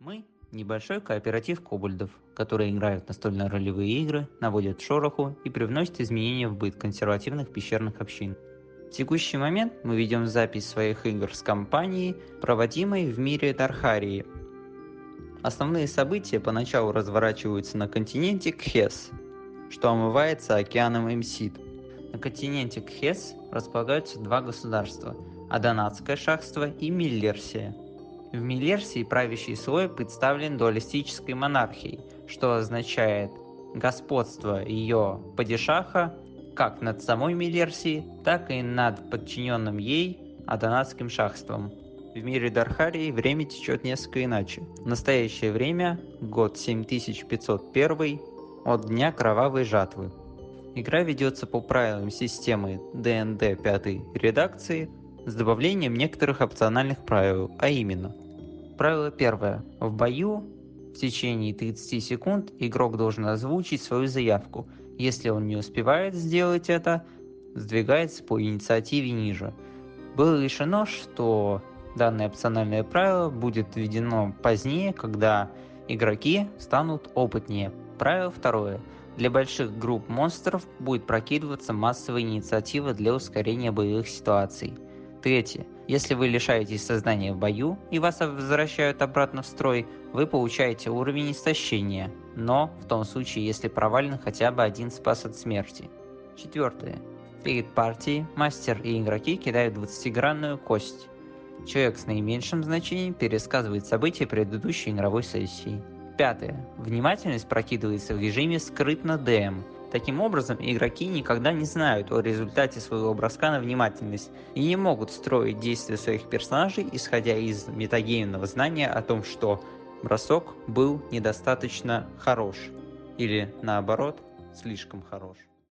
Мы – небольшой кооператив кобальдов, которые играют в настольно-ролевые игры, наводят шороху и привносят изменения в быт консервативных пещерных общин. В текущий момент мы ведем запись своих игр с компанией, проводимой в мире Дархарии. Основные события поначалу разворачиваются на континенте Кхес, что омывается океаном Эмсид. На континенте Кхес располагаются два государства – Адонатское шахство и Миллерсия – в Милерсии правящий слой представлен дуалистической монархией, что означает господство ее падишаха как над самой Милерсией, так и над подчиненным ей Адонатским шахством. В мире Дархарии время течет несколько иначе. В настоящее время год 7501 от дня кровавой жатвы. Игра ведется по правилам системы DND 5 редакции с добавлением некоторых опциональных правил, а именно Правило первое. В бою в течение 30 секунд игрок должен озвучить свою заявку. Если он не успевает сделать это, сдвигается по инициативе ниже. Было решено, что данное опциональное правило будет введено позднее, когда игроки станут опытнее. Правило второе. Для больших групп монстров будет прокидываться массовая инициатива для ускорения боевых ситуаций. Третье. Если вы лишаетесь сознания в бою и вас возвращают обратно в строй, вы получаете уровень истощения, но в том случае, если провален хотя бы один спас от смерти. Четвертое. Перед партией мастер и игроки кидают 20-гранную кость. Человек с наименьшим значением пересказывает события предыдущей игровой сессии. Пятое. Внимательность прокидывается в режиме скрытно ДМ – Таким образом, игроки никогда не знают о результате своего броска на внимательность и не могут строить действия своих персонажей, исходя из метагеймного знания о том, что бросок был недостаточно хорош или наоборот слишком хорош.